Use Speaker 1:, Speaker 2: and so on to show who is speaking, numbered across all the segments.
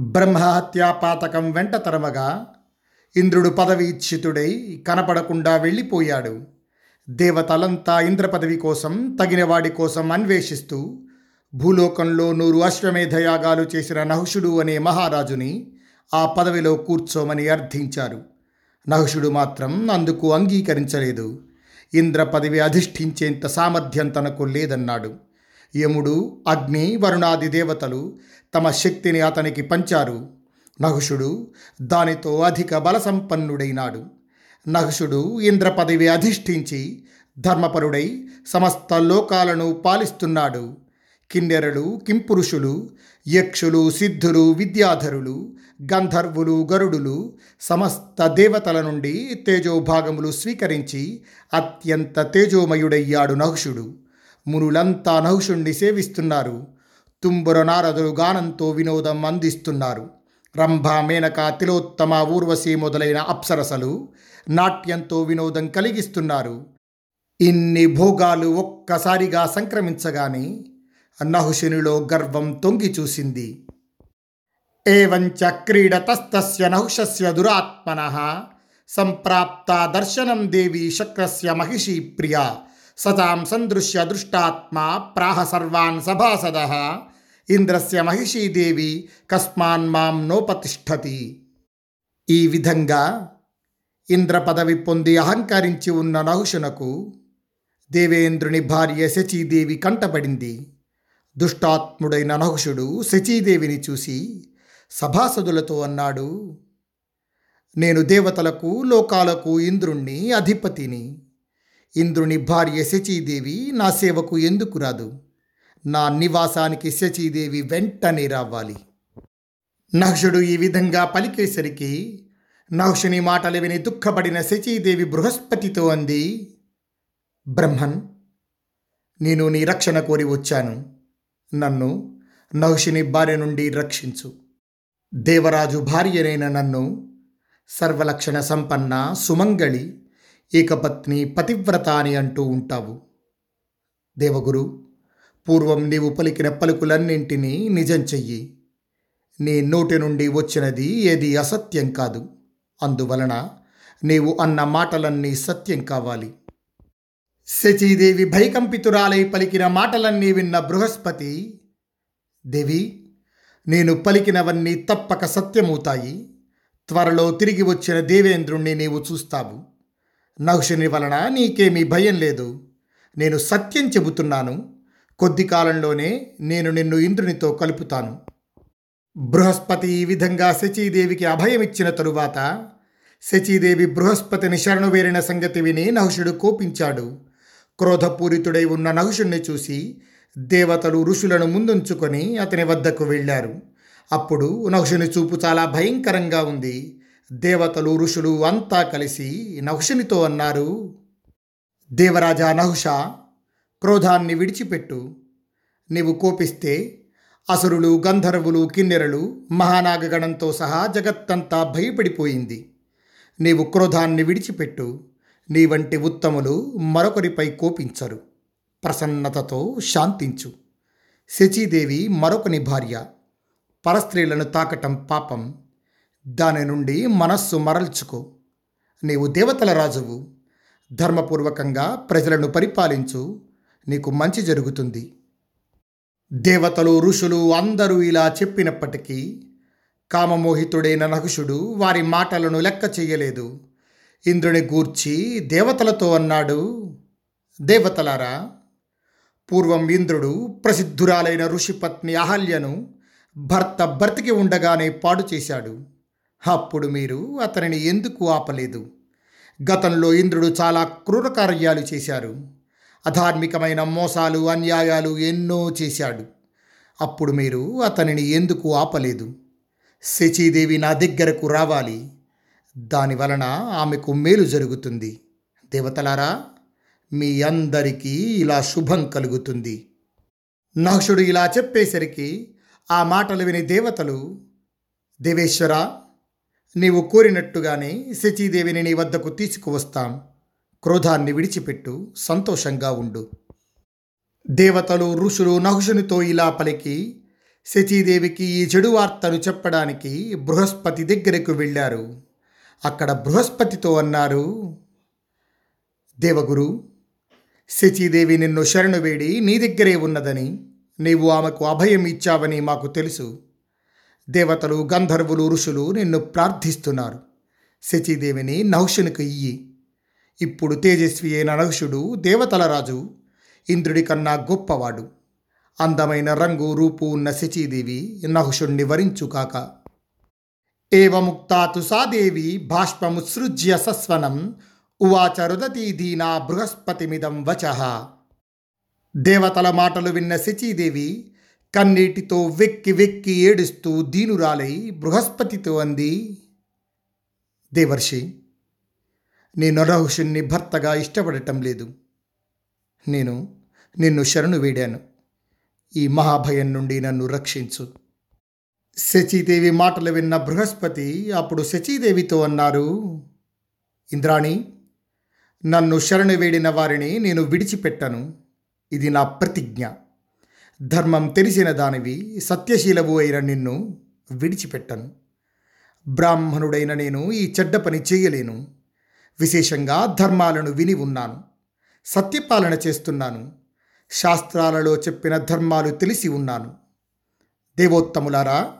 Speaker 1: బ్రహ్మహత్యాపాతకం వెంట తరమగా ఇంద్రుడు పదవి ఇచ్చితుడై కనపడకుండా వెళ్ళిపోయాడు. దేవతలంతా ఇంద్ర పదవి కోసం తగిన వాడి కోసం అన్వేషిస్తూ భూలోకంలో నూరు అశ్వమేధ యాగాలు చేసిన నహుషుడు అనే మహారాజుని ఆ పదవిలో కూర్చోమని అర్థించారు. నహుషుడు మాత్రం అందుకు అంగీకరించలేదు. ఇంద్ర పదవి అధిష్ఠించేంత సామర్థ్యం తనకు లేదన్నాడు. యముడు అగ్ని వరుణాది దేవతలు తమ శక్తిని అతనికి పంచారు. నహుషుడు దానితో అధిక బలసంపన్నుడైనాడు. నహుషుడు ఇంద్ర పదవి అధిష్ఠించి ధర్మపరుడై సమస్త లోకాలను పాలిస్తున్నాడు. కిన్నెరలు కింపురుషులు యక్షులు సిద్ధులు విద్యాధరులు గంధర్వులు గరుడులు సమస్త దేవతల నుండి తేజోభాగములు స్వీకరించి అత్యంత తేజోమయుడయ్యాడు నహుషుడు. మునులంతా నహుషుణ్ణి సేవిస్తున్నారు. తుంబుర నారదులు గానంతో వినోదం అందిస్తున్నారు. రంభ మేనక తిలోత్తమ ఊర్వశి మొదలైన అప్సరసలు నాట్యంతో వినోదం కలిగిస్తున్నారు. ఇన్ని భోగాలు ఒక్కసారిగా సంక్రమించగానే నహుషునిలో గర్వం తొంగి చూసింది. ఏవంచ క్రీడతస్తస్య నహుషస్య దురాత్మన సంప్రాప్త దర్శనం దేవి శక్రస్య మహిషీ ప్రియా సతాం సందృశ్య దృష్టాత్మా ప్రాహ సర్వాన్ సభాసద ఇంద్రస్య మహిషీదేవి కస్మాన్ మాం నోపతిష్ఠతి ఈ విధంగా ఇంద్ర పదవి పొంది అహంకరించి ఉన్న నహుషునకు దేవేంద్రుని భార్య శచీదేవి కంటపడింది. దుష్టాత్ముడైన నహుషుడు శచీదేవిని చూసి సభాసదులతో అన్నాడు నేను దేవతలకు లోకాలకు ఇంద్రుణ్ణి అధిపతిని. ఇంద్రుని భార్య శచీదేవి నా సేవకు ఎందుకు రాదు? నా నివాసానికి శచీదేవి వెంటనే రావాలి. నహుషుడు ఈ విధంగా పలికేసరికి నహుషుని మాటలు విని దుఃఖపడిన శచీదేవి బృహస్పతితో అంది బ్రహ్మన్ నేను నీ రక్షణ కోరి వచ్చాను. నన్ను నహుషుని భార్య నుండి రక్షించు. దేవరాజు భార్యనైన నన్ను సర్వలక్షణ సంపన్న సుమంగళి ఏకపత్ని పతివ్రత అని అంటూ ఉంటావు. దేవగురు పూర్వం నీవు పలికిన పలుకులన్నింటినీ నిజం చెయ్యి. నీ నోటి నుండి వచ్చినది ఏది అసత్యం కాదు. అందువలన నీవు అన్న మాటలన్నీ సత్యం కావాలి. శచీదేవి భయకంపితురాలై పలికిన మాటలన్నీ విన్న బృహస్పతి దేవి నేను పలికినవన్నీ తప్పక సత్యమవుతాయి. త్వరలో తిరిగి వచ్చిన దేవేంద్రుణ్ణి నీవు చూస్తావు. నహుషుని వలన నీకేమీ భయం లేదు. నేను సత్యం చెబుతున్నాను. కొద్ది కాలంలోనే నేను నిన్ను ఇంద్రునితో కలుపుతాను. బృహస్పతి ఈ విధంగా శచీదేవికి అభయమిచ్చిన తరువాత శచీదేవి బృహస్పతిని శరణు వేరిన సంగతి విని నహుషుడు కోపించాడు. క్రోధపూరితుడై ఉన్న నహుషుణ్ణి చూసి దేవతలు ఋషులను ముందుంచుకొని అతని వద్దకు వెళ్ళారు. అప్పుడు నహుషుని చూపు చాలా భయంకరంగా ఉంది. దేవతలు ఋషులు అంతా కలిసి నహుషునితో అన్నారు దేవరాజా నహుష క్రోధాన్ని విడిచిపెట్టు. నీవు కోపిస్తే అసురులు గంధర్వులు కిన్నెరలు మహానాగగణంతో సహా జగత్తంతా భయపడిపోయింది. నీవు క్రోధాన్ని విడిచిపెట్టు. నీ వంటి ఉత్తములు మరొకరిపై కోపించరు. ప్రసన్నతతో శాంతించు. శచీదేవి మరొకని భార్య. పరస్త్రీలను తాకటం పాపం. దాని నుండి మనస్సు మరల్చుకో. నీవు దేవతల రాజువు. ధర్మపూర్వకంగా ప్రజలను పరిపాలించు. నీకు మంచి జరుగుతుంది. దేవతలు ఋషులు అందరూ ఇలా చెప్పినప్పటికీ కామమోహితుడైన నహుషుడు వారి మాటలను లెక్క చేయలేదు. ఇంద్రుని గూర్చి దేవతలతో అన్నాడు దేవతలారా పూర్వం ఇంద్రుడు ప్రసిద్ధురాలైన ఋషిపత్ని అహల్యను భర్త బ్రతికి ఉండగానే పాడు చేశాడు. అప్పుడు మీరు అతనిని ఎందుకు ఆపలేదు? గతంలో ఇంద్రుడు చాలా క్రూర కార్యాలు చేశారు. అధార్మికమైన మోసాలు అన్యాయాలు ఎన్నో చేశాడు. అప్పుడు మీరు అతనిని ఎందుకు ఆపలేదు? శచీదేవి నా దగ్గరకు రావాలి. దాని వలన ఆమెకు మేలు జరుగుతుంది. దేవతలారా మీ అందరికీ ఇలా శుభం కలుగుతుంది. నహుషుడు ఇలా చెప్పేసరికి ఆ మాటలు విని దేవతలు దేవేశ్వర నీవు కోరినట్టుగానే శచీదేవిని నీ వద్దకు తీసుకువస్తాం. క్రోధాన్ని విడిచిపెట్టు సంతోషంగా ఉండు. దేవతలు ఋషులు నహుషునితో ఇలా పలికి శచీదేవికి ఈ చెడు వార్తను చెప్పడానికి బృహస్పతి దగ్గరకు వెళ్ళారు. అక్కడ బృహస్పతితో అన్నారు దేవగురు శచీదేవి నిన్ను శరణు వేడి నీ దగ్గరే ఉన్నదని నీవు ఆమెకు అభయం ఇచ్చావని మాకు తెలుసు. దేవతలు గంధర్వులు ఋషులు నిన్ను ప్రార్థిస్తున్నారు. శచీదేవిని నహుషునికి ఇయ్యి. ఇప్పుడు తేజస్వి అయిన నహుషుడు దేవతలరాజు ఇంద్రుడి కన్నా గొప్పవాడు. అందమైన రంగు రూపు ఉన్న శచీదేవి నహుషుణ్ణి వరించుకాక ఏవముక్తాతు సాదేవి దేవి బాష్పముత్సృజ్య సస్వనం ఉవాచ రుదతీ దీనా బృహస్పతిమిదం వచః. దేవతల మాటలు విన్న శచీదేవి కన్నీటితో వెక్కి వెక్కి ఏడుస్తూ దీనురాలై బృహస్పతితో అంది దేవర్షి నేను నరహుషుణ్ణి భర్తగా ఇష్టపడటం లేదు. నేను నిన్ను శరణు వేడాను. ఈ మహాభయం నుండి నన్ను రక్షించు. శచీదేవి మాటలు విన్న బృహస్పతి అప్పుడు శచీదేవితో అన్నారు ఇంద్రాణి నన్ను శరణు వేడిన వారిని నేను విడిచిపెట్టను. ఇది నా ప్రతిజ్ఞ. ధర్మం తెలిసిన దానివి సత్యశీలవు అయిన నిన్ను విడిచిపెట్టను. బ్రాహ్మణుడైన నేను ఈ చెడ్డ పని చేయలేను. విశేషంగా ధర్మాలను విని ఉన్నాను. సత్యపాలన చేస్తున్నాను. శాస్త్రాలలో చెప్పిన ధర్మాలు తెలిసి ఉన్నాను. దేవోత్తములారా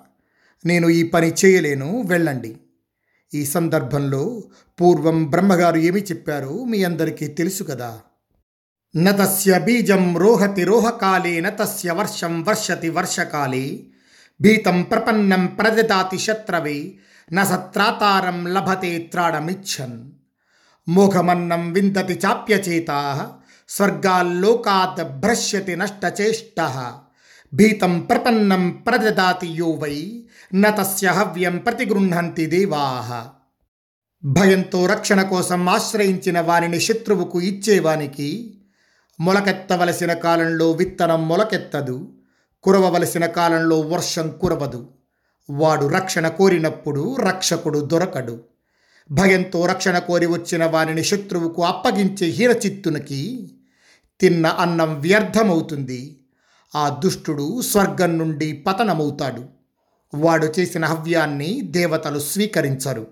Speaker 1: నేను ఈ పని చేయలేను వెళ్ళండి. ఈ సందర్భంలో పూర్వం బ్రహ్మగారు ఏమి చెప్పారో మీ అందరికీ తెలుసు కదా. నతస్య బీజం రోహతి రోహకాలే నతస్య వర్షం వర్షతి వర్షకాలే భీతం ప్రపన్నం ప్రదదాతి శత్రవే న లభతే త్రాడమిచ్చన్. మోఘమన్నం విందతి చాప్యచేతా స్వర్గాల్లోకాత్ భ్రశ్యతి నష్టచేష్ట భీతం ప్రపన్నం ప్రదదాతి యో వై న తస్య హవ్యం ప్రతిగృహంతి దేవాః భయంతో రక్షణ కోసం ఆశ్రయించిన వారిని శత్రువుకు ఇచ్చేవానికి మొలకెత్తవలసిన కాలంలో విత్తనం మొలకెత్తదు కురవవలసిన కాలంలో వర్షం కురవదు. వాడు రక్షణ కోరినప్పుడు రక్షకుడు దొరకడు. భయంతో రక్షణ కోరి వచ్చిన వారిని శత్రువుకు అప్పగించే హీనచిత్తునికి తిన్న అన్నం వ్యర్థమవుతుంది. ఆ దుష్టుడు స్వర్గం నుండి పతనమవుతాడు. వాడు చేసిన హవ్యాన్ని దేవతలు స్వీకరించరు.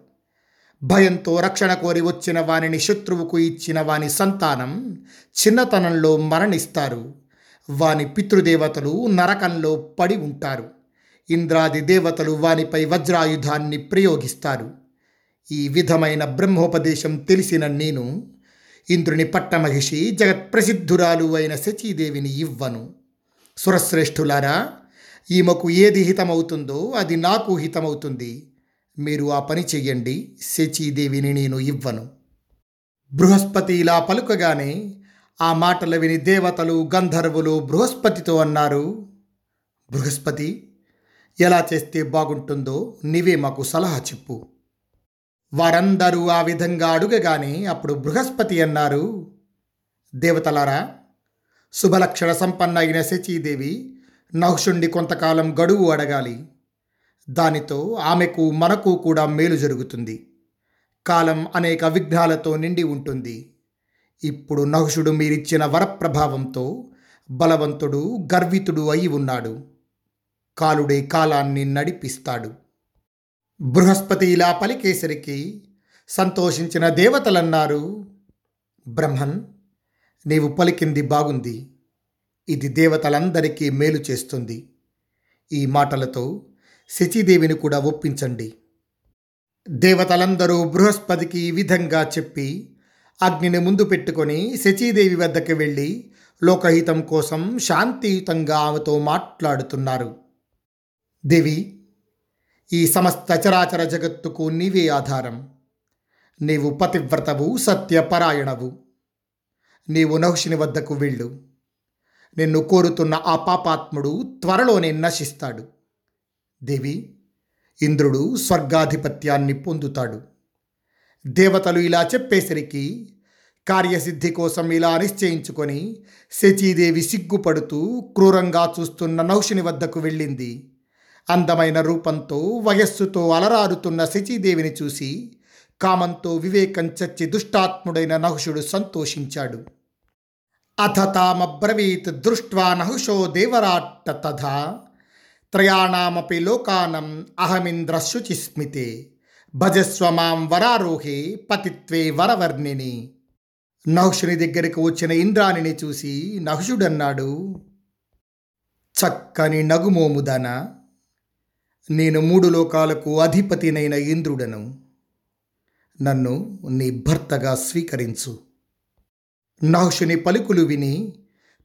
Speaker 1: భయంతో రక్షణ కోరి వచ్చిన వానిని శత్రువుకు ఇచ్చిన వాని సంతానం చిన్నతనంలో మరణిస్తారు. వాని పితృదేవతలు నరకంలో పడి ఉంటారు. ఇంద్రాది దేవతలు వానిపై వజ్రాయుధాన్ని ప్రయోగిస్తారు. ఈ విధమైన బ్రహ్మోపదేశం తెలిసిన నేను ఇంద్రుని పట్టమహిషి జగత్ప్రసిద్ధురాలు అయిన శచీదేవిని ఇవ్వను. సురశ్రేష్ఠులారా ఈమెకు ఏది హితమవుతుందో అది నాకు హితమవుతుంది. మీరు ఆ పని చెయ్యండి శచీదేవిని నేను ఇవ్వను. బృహస్పతి ఇలా పలుకగానే ఆ మాటలు విని దేవతలు గంధర్వులు బృహస్పతితో అన్నారు బృహస్పతి ఎలా చేస్తే బాగుంటుందో నీవే మాకు సలహా చెప్పు. వారందరూ ఆ విధంగా అడుగగానే అప్పుడు బృహస్పతి అన్నారు దేవతలారా శుభలక్షణ సంపన్న అయిన శచీదేవి నహుషుండి కొంతకాలం గడువు అడగాలి. దానితో ఆమెకు మనకు కూడా మేలు జరుగుతుంది. కాలం అనేక విఘ్నాలతో నిండి ఉంటుంది. ఇప్పుడు నహుషుడు మీరిచ్చిన వరప్రభావంతో బలవంతుడు గర్వితుడు అయి ఉన్నాడు. కాలుడే కాలాన్ని నడిపిస్తాడు. బృహస్పతి ఇలా పలికేసరికి సంతోషించిన దేవతలన్నారు బ్రహ్మన్ నీవు పలికింది బాగుంది. ఇది దేవతలందరికీ మేలు చేస్తుంది. ఈ మాటలతో శచీదేవిని కూడా ఒప్పించండి. దేవతలందరూ బృహస్పతికి ఈ విధంగా చెప్పి అగ్నిని ముందు పెట్టుకొని శచీదేవి వద్దకు వెళ్ళి లోకహితం కోసం శాంతియుతంగా ఆమెతో మాట్లాడుతున్నారు. దేవి ఈ సమస్త చరాచర జగత్తుకు నీవే ఆధారం. నీవు పతివ్రతవు సత్యపరాయణవు. నీవు నహుషిని వద్దకు వెళ్ళు. నిన్ను కోరుతున్న ఆ పాపాత్ముడు త్వరలోనే నశిస్తాడు. దేవి ఇంద్రుడు స్వర్గాధిపత్యాన్ని పొందుతాడు. దేవతలు ఇలా చెప్పేసరికి కార్యసిద్ధి కోసం ఇలా నిశ్చయించుకొని శచీదేవి సిగ్గుపడుతూ క్రూరంగా చూస్తున్న నహుషిని వద్దకు వెళ్ళింది. అందమైన రూపంతో వయస్సుతో అలరారుతున్న శచీదేవిని చూసి కామంతో వివేకం చచ్చి దుష్టాత్ముడైన నహుషుడు సంతోషించాడు. అథ తామబ్రవీత్ దృష్ట్వా నహుషో దేవరాట్ట తథా. త్రయాణమపి లోకానం అహమింద్ర శుచిస్మితే. భజస్వ మాం వరారోహే పతిత్వే వరవర్ణిని. నహుషుని దగ్గరికి వచ్చిన ఇంద్రాణిని చూసి నహుషుడన్నాడు చక్కని నగుమోముదన! నేను మూడు లోకాలకు అధిపతినైన ఇంద్రుడను. నన్ను నీ భర్తగా స్వీకరించు. నహుషుని పలుకులు విని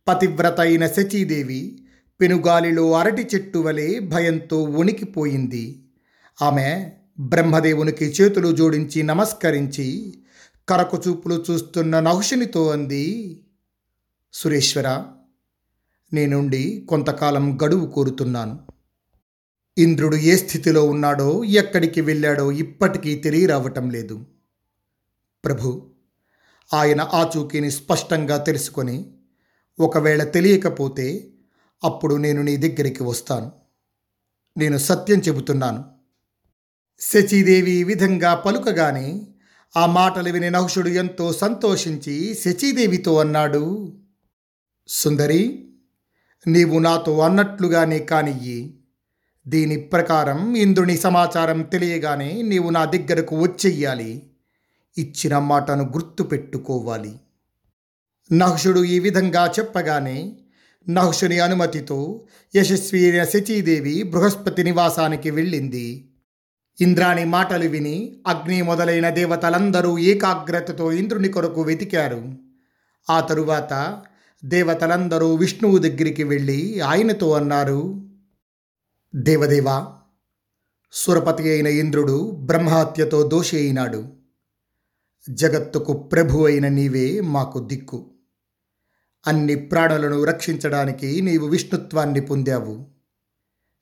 Speaker 1: పతివ్రత అయిన శచీదేవి పెనుగాలిలో అరటి చెట్టు వలె భయంతో వణికిపోయింది. ఆమె బ్రహ్మదేవునికి చేతులు జోడించి నమస్కరించి కరకు చూపులు చూస్తున్న నహుషునితో అంది సురేశ్వర నేనుండి కొంతకాలం గడువు కోరుతున్నాను. ఇంద్రుడు ఏ స్థితిలో ఉన్నాడో ఎక్కడికి వెళ్ళాడో ఇప్పటికీ తెలియరావటం లేదు. ప్రభు ఆయన ఆచూకీని స్పష్టంగా తెలుసుకొని ఒకవేళ తెలియకపోతే అప్పుడు నేను నీ దగ్గరికి వస్తాను. నేను సత్యం చెబుతున్నాను. శచీదేవి ఈ విధంగా పలుకగానే ఆ మాటలు విని నహుషుడు ఎంతో సంతోషించి శచీదేవితో అన్నాడు సుందరి నీవు నాతో అన్నట్లుగానే కానియ్యి. దీని ప్రకారం ఇంద్రుని సమాచారం తెలియగానే నీవు నా దగ్గరకు వచ్చెయ్యాలి ఇచ్చిన మాటను గుర్తుపెట్టుకోవాలి. నహుషుడు ఈ విధంగా చెప్పగానే నహుషుని అనుమతితో యశస్వి అయిన శచీదేవి బృహస్పతి నివాసానికి వెళ్ళింది. ఇంద్రాణి మాటలు విని అగ్ని మొదలైన దేవతలందరూ ఏకాగ్రతతో ఇంద్రుని కొరకు వెతికారు. ఆ తరువాత దేవతలందరూ విష్ణువు దగ్గరికి వెళ్ళి ఆయనతో అన్నారు దేవదేవా సురపతి అయిన ఇంద్రుడు బ్రహ్మహత్యతో దోషి అయినాడు. జగత్తుకు ప్రభు అయిన నీవే మాకు దిక్కు. అన్ని ప్రాణులను రక్షించడానికి నీవు విష్ణుత్వాన్ని పొందావు.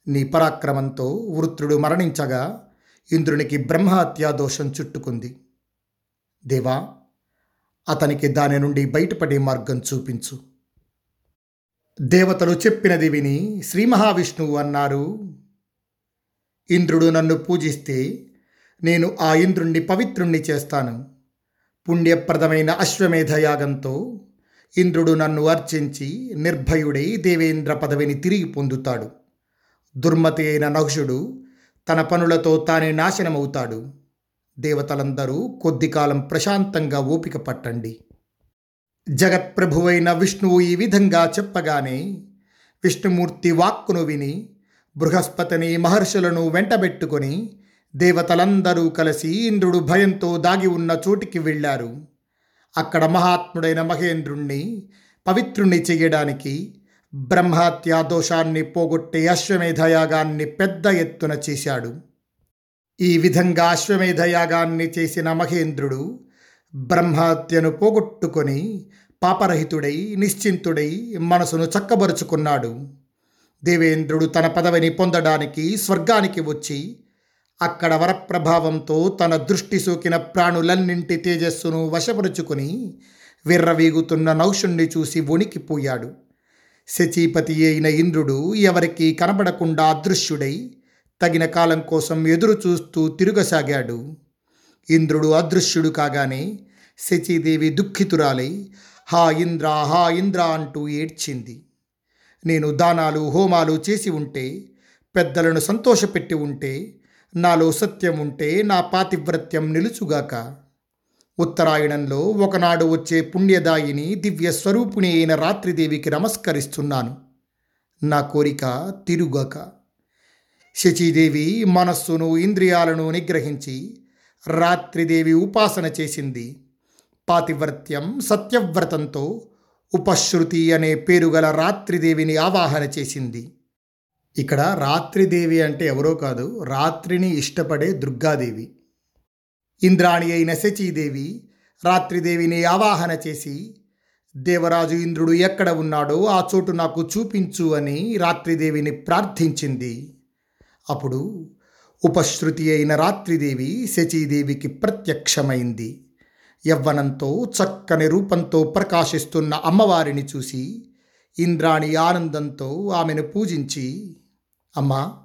Speaker 1: నీ పరాక్రమంతో వృత్రుడు మరణించగా ఇంద్రునికి బ్రహ్మహత్యా దోషం చుట్టుకుంది. దేవా అతనికి దాని నుండి బయటపడే మార్గం చూపించు. దేవతలు చెప్పినది విని శ్రీ మహావిష్ణువు అన్నారు ఇంద్రుడు నన్ను పూజిస్తే నేను ఆ ఇంద్రుణ్ణి పవిత్రుణ్ణి చేస్తాను. పుణ్యప్రదమైన అశ్వమేధ యాగంతో ఇంద్రుడు నన్ను అర్చించి నిర్భయుడై దేవేంద్ర పదవిని తిరిగి పొందుతాడు. దుర్మతి అయిన నహుషుడు తన పనులతో తానే నాశనమవుతాడు. దేవతలందరూ కొద్ది కాలం ప్రశాంతంగా ఓపిక పట్టండి. జగత్ప్రభువైన విష్ణువు ఈ విధంగా చెప్పగానే విష్ణుమూర్తి వాక్కును విని బృహస్పతిని మహర్షులను వెంటబెట్టుకొని దేవతలందరూ కలిసి ఇంద్రుడు భయంతో దాగి ఉన్న చోటికి వెళ్ళారు. అక్కడ మహాత్ముడైన మహేంద్రుణ్ణి పవిత్రుణ్ణి చేయడానికి బ్రహ్మహత్యా దోషాన్ని పోగొట్టే అశ్వమేధయాగాన్ని పెద్ద ఎత్తున చేశాడు. ఈ విధంగా అశ్వమేధయాగాన్ని చేసిన మహేంద్రుడు బ్రహ్మహత్యను పోగొట్టుకొని పాపరహితుడై నిశ్చింతుడై మనసును చక్కబరుచుకున్నాడు. దేవేంద్రుడు తన పదవిని పొందడానికి స్వర్గానికి వచ్చి అక్కడ వరప్రభావంతో తన దృష్టి సోకిన ప్రాణులన్నింటి తేజస్సును వశపరుచుకుని విర్రవీగుతున్న నౌషుణ్ణి చూసి వణికిపోయాడు. శచీపతి అయిన ఇంద్రుడు ఎవరికీ కనబడకుండా అదృశ్యుడై తగిన కాలం కోసం ఎదురు చూస్తూ తిరుగసాగాడు. ఇంద్రుడు అదృశ్యుడు కాగానే శచీదేవి దుఃఖితురాలై హా ఇంద్ర హా ఇంద్ర అంటూ ఏడ్చింది. నేను దానాలు హోమాలు చేసి ఉంటే పెద్దలను సంతోషపెట్టి ఉంటే నాలో సత్యం ఉంటే నా పాతివ్రత్యం నిలుచుగాక. ఉత్తరాయణంలో ఒకనాడు వచ్చే పుణ్యదాయిని దివ్య స్వరూపిణి అయిన రాత్రిదేవికి నమస్కరిస్తున్నాను. నా కోరిక తిరుగాక. శచీదేవి మనస్సును ఇంద్రియాలను నిగ్రహించి రాత్రిదేవి ఉపాసన చేసింది. పాతివ్రత్యం సత్యవ్రతంతో ఉపశ్రుతి అనే పేరుగల రాత్రిదేవిని ఆవాహన చేసింది. ఇక్కడ రాత్రిదేవి అంటే ఎవరో కాదు రాత్రిని ఇష్టపడే దుర్గాదేవి. ఇంద్రాణి అయిన శచీదేవి రాత్రిదేవిని ఆవాహన చేసి దేవరాజు ఇంద్రుడు ఎక్కడ ఉన్నాడో ఆ చోటు నాకు చూపించు అని రాత్రిదేవిని ప్రార్థించింది. అప్పుడు ఉపశృతి అయిన రాత్రిదేవి శచీదేవికి ప్రత్యక్షమైంది. యవ్వనంతో చక్కని రూపంతో ప్రకాశిస్తున్న అమ్మవారిని చూసి ఇంద్రాణి ఆనందంతో ఆమెను పూజించి అమ్మా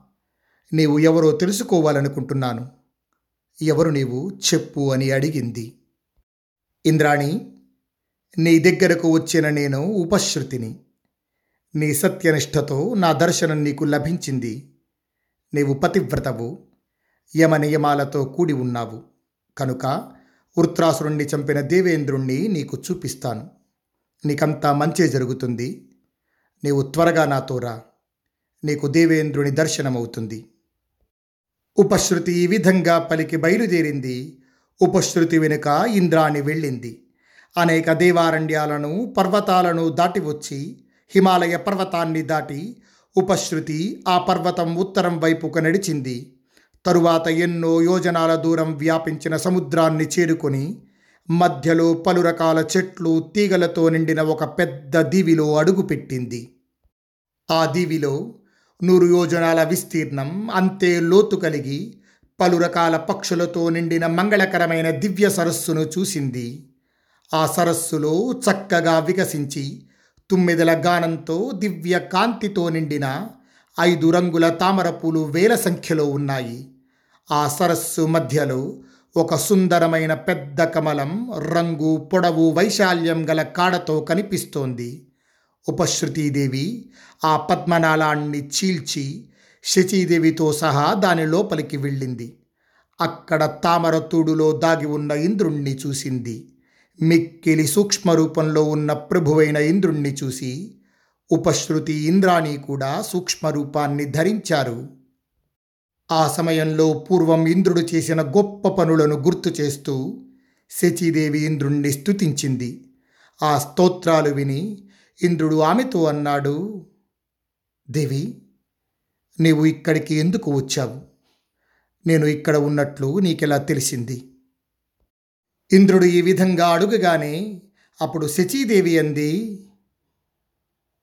Speaker 1: నీవు ఎవరో తెలుసుకోవాలనుకుంటున్నాను. ఎవరు నీవు చెప్పు అని అడిగింది. ఇంద్రాణి నీ దగ్గరకు వచ్చిన నేను ఉపశృతిని నీ సత్యనిష్టతో నా దర్శనం నీకు లభించింది. నీవు పతివ్రతవు. యమ నియమాలతో కూడి ఉన్నావు. కనుక వృత్రాసురుణ్ణి చంపిన దేవేంద్రుణ్ణి నీకు చూపిస్తాను. నీకంతా మంచే జరుగుతుంది. నీవు త్వరగా నాతో రా. నీకు దేవేంద్రుని దర్శనమవుతుంది. ఉపశృతి ఈ విధంగా పలికి బయలుదేరింది. ఉపశృతి వెనుక ఇంద్రాణి వెళ్ళింది. అనేక దేవారణ్యాలను పర్వతాలను దాటి వచ్చి హిమాలయ పర్వతాన్ని దాటి ఉపశృతి ఆ పర్వతం ఉత్తరం వైపుకు నడిచింది. తరువాత ఎన్నో యోజనాల దూరం వ్యాపించిన సముద్రాన్ని చేరుకొని మధ్యలో పలు రకాల చెట్లు తీగలతో నిండిన ఒక పెద్ద దీవిలో అడుగుపెట్టింది. ఆ దీవిలో నూరు యోజనాల విస్తీర్ణం అంతే లోతు కలిగి పలు రకాల పక్షులతో నిండిన మంగళకరమైన దివ్య సరస్సును చూసింది. ఆ సరస్సులో చక్కగా వికసించి తుమ్మెదల గానంతో దివ్య కాంతితో నిండిన ఐదు రంగుల తామరపూలు వేల సంఖ్యలో ఉన్నాయి. ఆ సరస్సు మధ్యలో ఒక సుందరమైన పెద్ద కమలం రంగు పొడవు వైశాల్యం గల కాడతో కనిపిస్తోంది. ఉపశ్రుతీదేవి ఆ పద్మనాళాన్ని చీల్చి శచీదేవితో సహా దాని లోపలికి వెళ్ళింది. అక్కడ తామరతూడులో దాగి ఉన్న ఇంద్రుణ్ణి చూసింది. మిక్కిలి సూక్ష్మ రూపంలో ఉన్న ప్రభువైన ఇంద్రుణ్ణి చూసి ఉపశృతి ఇంద్రాణి కూడా సూక్ష్మ రూపాన్ని ధరించారు. ఆ సమయంలో పూర్వం ఇంద్రుడు చేసిన గొప్ప పనులను గుర్తు చేస్తూ శచీదేవి ఇంద్రుణ్ణి స్తుతించింది. ఆ స్తోత్రాలు విని ఇంద్రుడు ఆమెతో అన్నాడు దేవి నీవు ఇక్కడికి ఎందుకు వచ్చావు? నేను ఇక్కడ ఉన్నట్లు నీకెలా తెలిసింది? ఇంద్రుడు ఈ విధంగా అడుగగానే అప్పుడు శచీదేవి అంది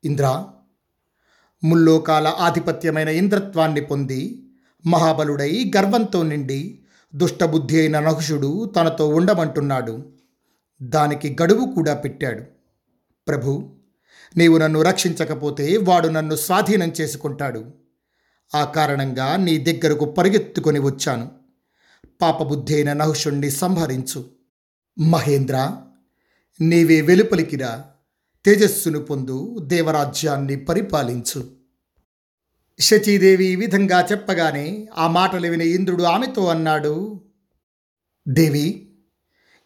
Speaker 1: ఇంద్ర ముల్లోకాల ఆధిపత్యమైన ఇంద్రత్వాన్ని పొంది మహాబలుడై గర్వంతో నిండి దుష్టబుద్ధి అయిన నహుషుడు తనతో ఉండమంటున్నాడు. దానికి గడువు కూడా పెట్టాడు. ప్రభు నీవు నన్ను రక్షించకపోతే వాడు నన్ను స్వాధీనం చేసుకుంటాడు. ఆ కారణంగా నీ దగ్గరకు పరిగెత్తుకొని వచ్చాను. పాపబుద్ధి అయిన నహుషుణ్ణి సంహరించు. మహేంద్ర నీవే వెలుపలికిరా తేజస్సును పొందు దేవరాజ్యాన్ని పరిపాలించు. శచీదేవి ఈ విధంగా చెప్పగానే ఆ మాటలు విని ఇంద్రుడు ఆమెతో అన్నాడు దేవి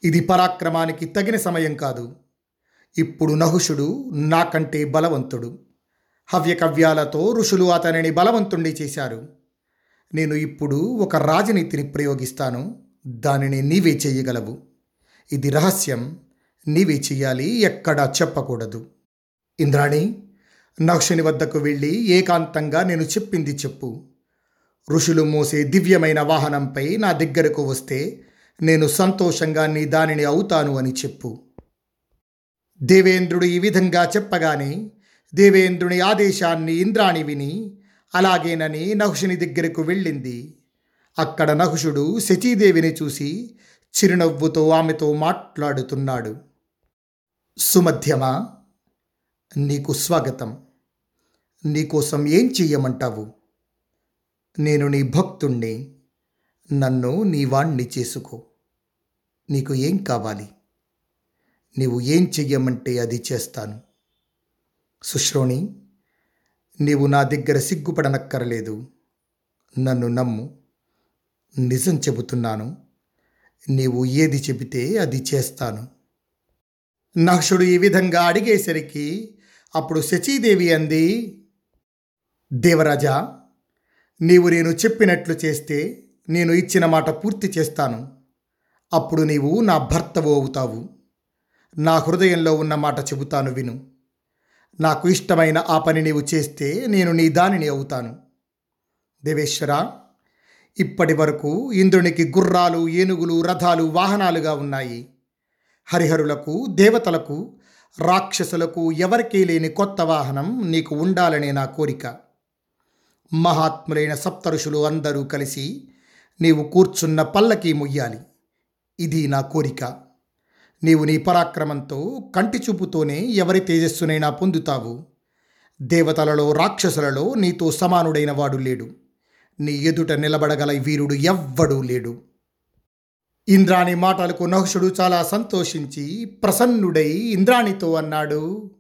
Speaker 1: ఇది పరాక్రమానికి తగిన సమయం కాదు. ఇప్పుడు నహుషుడు నాకంటే బలవంతుడు. హవ్యకవ్యాలతో ఋషులు అతనిని బలవంతుణ్ణి చేశారు. నేను ఇప్పుడు ఒక రాజనీతిని ప్రయోగిస్తాను. దానిని నీవే చేయగలవు. ఇది రహస్యం. నీవే చెయ్యాలి ఎక్కడా చెప్పకూడదు. ఇంద్రాణి నక్షుని వద్దకు వెళ్ళి ఏకాంతంగా నేను చెప్పింది చెప్పు. ఋషులు మోసే దివ్యమైన వాహనంపై నా దగ్గరకు వస్తే నేను సంతోషంగా నీ దానిని అవుతాను అని చెప్పు. దేవేంద్రుడు ఈ విధంగా చెప్పగానే దేవేంద్రుని ఆదేశాన్ని ఇంద్రాణి విని అలాగేనని నహుషుని దగ్గరకు వెళ్ళింది. అక్కడ నహుషుడు శచీదేవిని చూసి చిరునవ్వుతో ఆమెతో మాట్లాడుతున్నాడు. సుమధ్యమా నీకు స్వాగతం. నీకోసం ఏం చెయ్యమంటావు? నేను నీ భక్తుణ్ణి నన్ను నీ వాణ్ణి చేసుకో. నీకు ఏం కావాలి? నీవు ఏం చెయ్యమంటే అది చేస్తాను. సుశ్రోణి నీవు నా దగ్గర సిగ్గుపడనక్కరలేదు. నన్ను నమ్ము. నిజం చెబుతున్నాను. నీవు ఏది చెబితే అది చేస్తాను. నక్షుడు ఈ విధంగా అడిగేసరికి అప్పుడు శచీదేవి అంది దేవరాజా నీవు నేను చెప్పినట్లు చేస్తే నేను ఇచ్చిన మాట పూర్తి చేస్తాను. అప్పుడు నీవు నా భర్తవు అవుతావు. నా హృదయంలో ఉన్న మాట చెబుతాను విను. నాకు ఇష్టమైన ఆ పని నీవు చేస్తే నేను నీ దానిని అవుతాను. దేవేశ్వర ఇప్పటి వరకు ఇంద్రునికి గుర్రాలు ఏనుగులు రథాలు వాహనాలుగా ఉన్నాయి. హరిహరులకు దేవతలకు రాక్షసులకు ఎవరికీ లేని కొత్త వాహనం నీకు ఉండాలనే నా కోరిక. మహాత్ములైన సప్తరుషులు అందరూ కలిసి నీవు కూర్చున్న పల్లకి ముయ్యాలి. ఇది నా కోరిక. నీవు నీ పరాక్రమంతో కంటి చూపుతోనే ఎవరి తేజస్సునైనా పొందుతావు. దేవతలలో రాక్షసులలో నీతో సమానుడైన వాడు లేడు. నీ ఎదుట నిలబడగల వీరుడు ఎవ్వడూ లేడు. ఇంద్రాణి మాటలకు నహుషుడు చాలా సంతోషించి ప్రసన్నుడై ఇంద్రాణితో అన్నాడు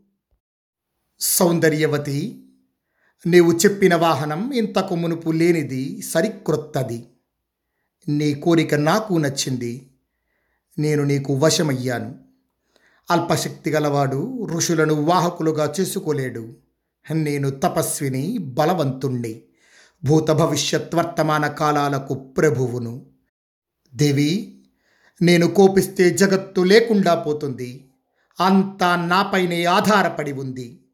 Speaker 1: సౌందర్యవతి నీవు చెప్పిన వాహనం ఇంతకు మునుపు లేనిది సరిక్రొత్తది నీ కోరిక నాకు నచ్చింది. నేను నీకు వశమయ్యాను. అల్పశక్తి గలవాడు ఋషులను వాహకులుగా చేసుకోలేడు. నేను తపస్విని బలవంతుణ్ణి. భూత భవిష్యత్ వర్తమాన కాలాలకు ప్రభువును. దేవి నేను కోపిస్తే జగత్తు లేకుండా పోతుంది. అంతా నాపైనే ఆధారపడి ఉంది.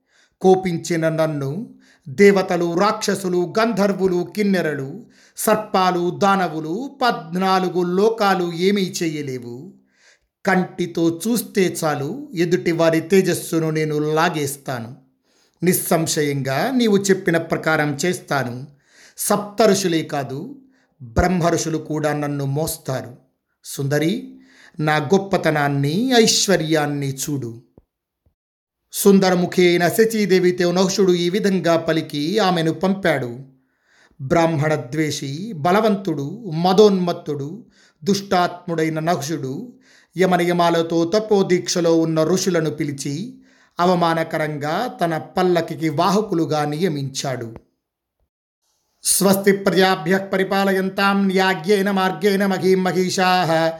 Speaker 1: కోపించిన నన్ను దేవతలు రాక్షసులు గంధర్వులు కిన్నెరలు సర్పాలు దానవులు పద్నాలుగు లోకాలు ఏమీ చేయలేవు. కంటితో చూస్తే చాలు ఎదుటి వారి తేజస్సును నేను లాగేస్తాను. నిస్సంశయంగా నీవు చెప్పిన ప్రకారం చేస్తాను. సప్తరుషులే కాదు బ్రహ్మరుషులు కూడా నన్ను మోస్తారు. సుందరి నా గొప్పతనాన్ని ఐశ్వర్యాన్ని చూడు. సుందరముఖి అయిన శచీదేవితో నహుషుడు ఈ విధంగా పలికి ఆమెను పంపాడు. బ్రాహ్మణ ద్వేషి బలవంతుడు మదోన్మత్తుడు దుష్టాత్ముడైన నహుషుడు యమనియమాలతో తపోదీక్షలో ఉన్న ఋషులను పిలిచి అవమానకరంగా తన పల్లకికి వాహకులుగా నియమించాడు. స్వస్తి ప్రజాభ్య పరిపాలయంతాం న్యాగ్యేన మార్గేణ మహీం మహిషా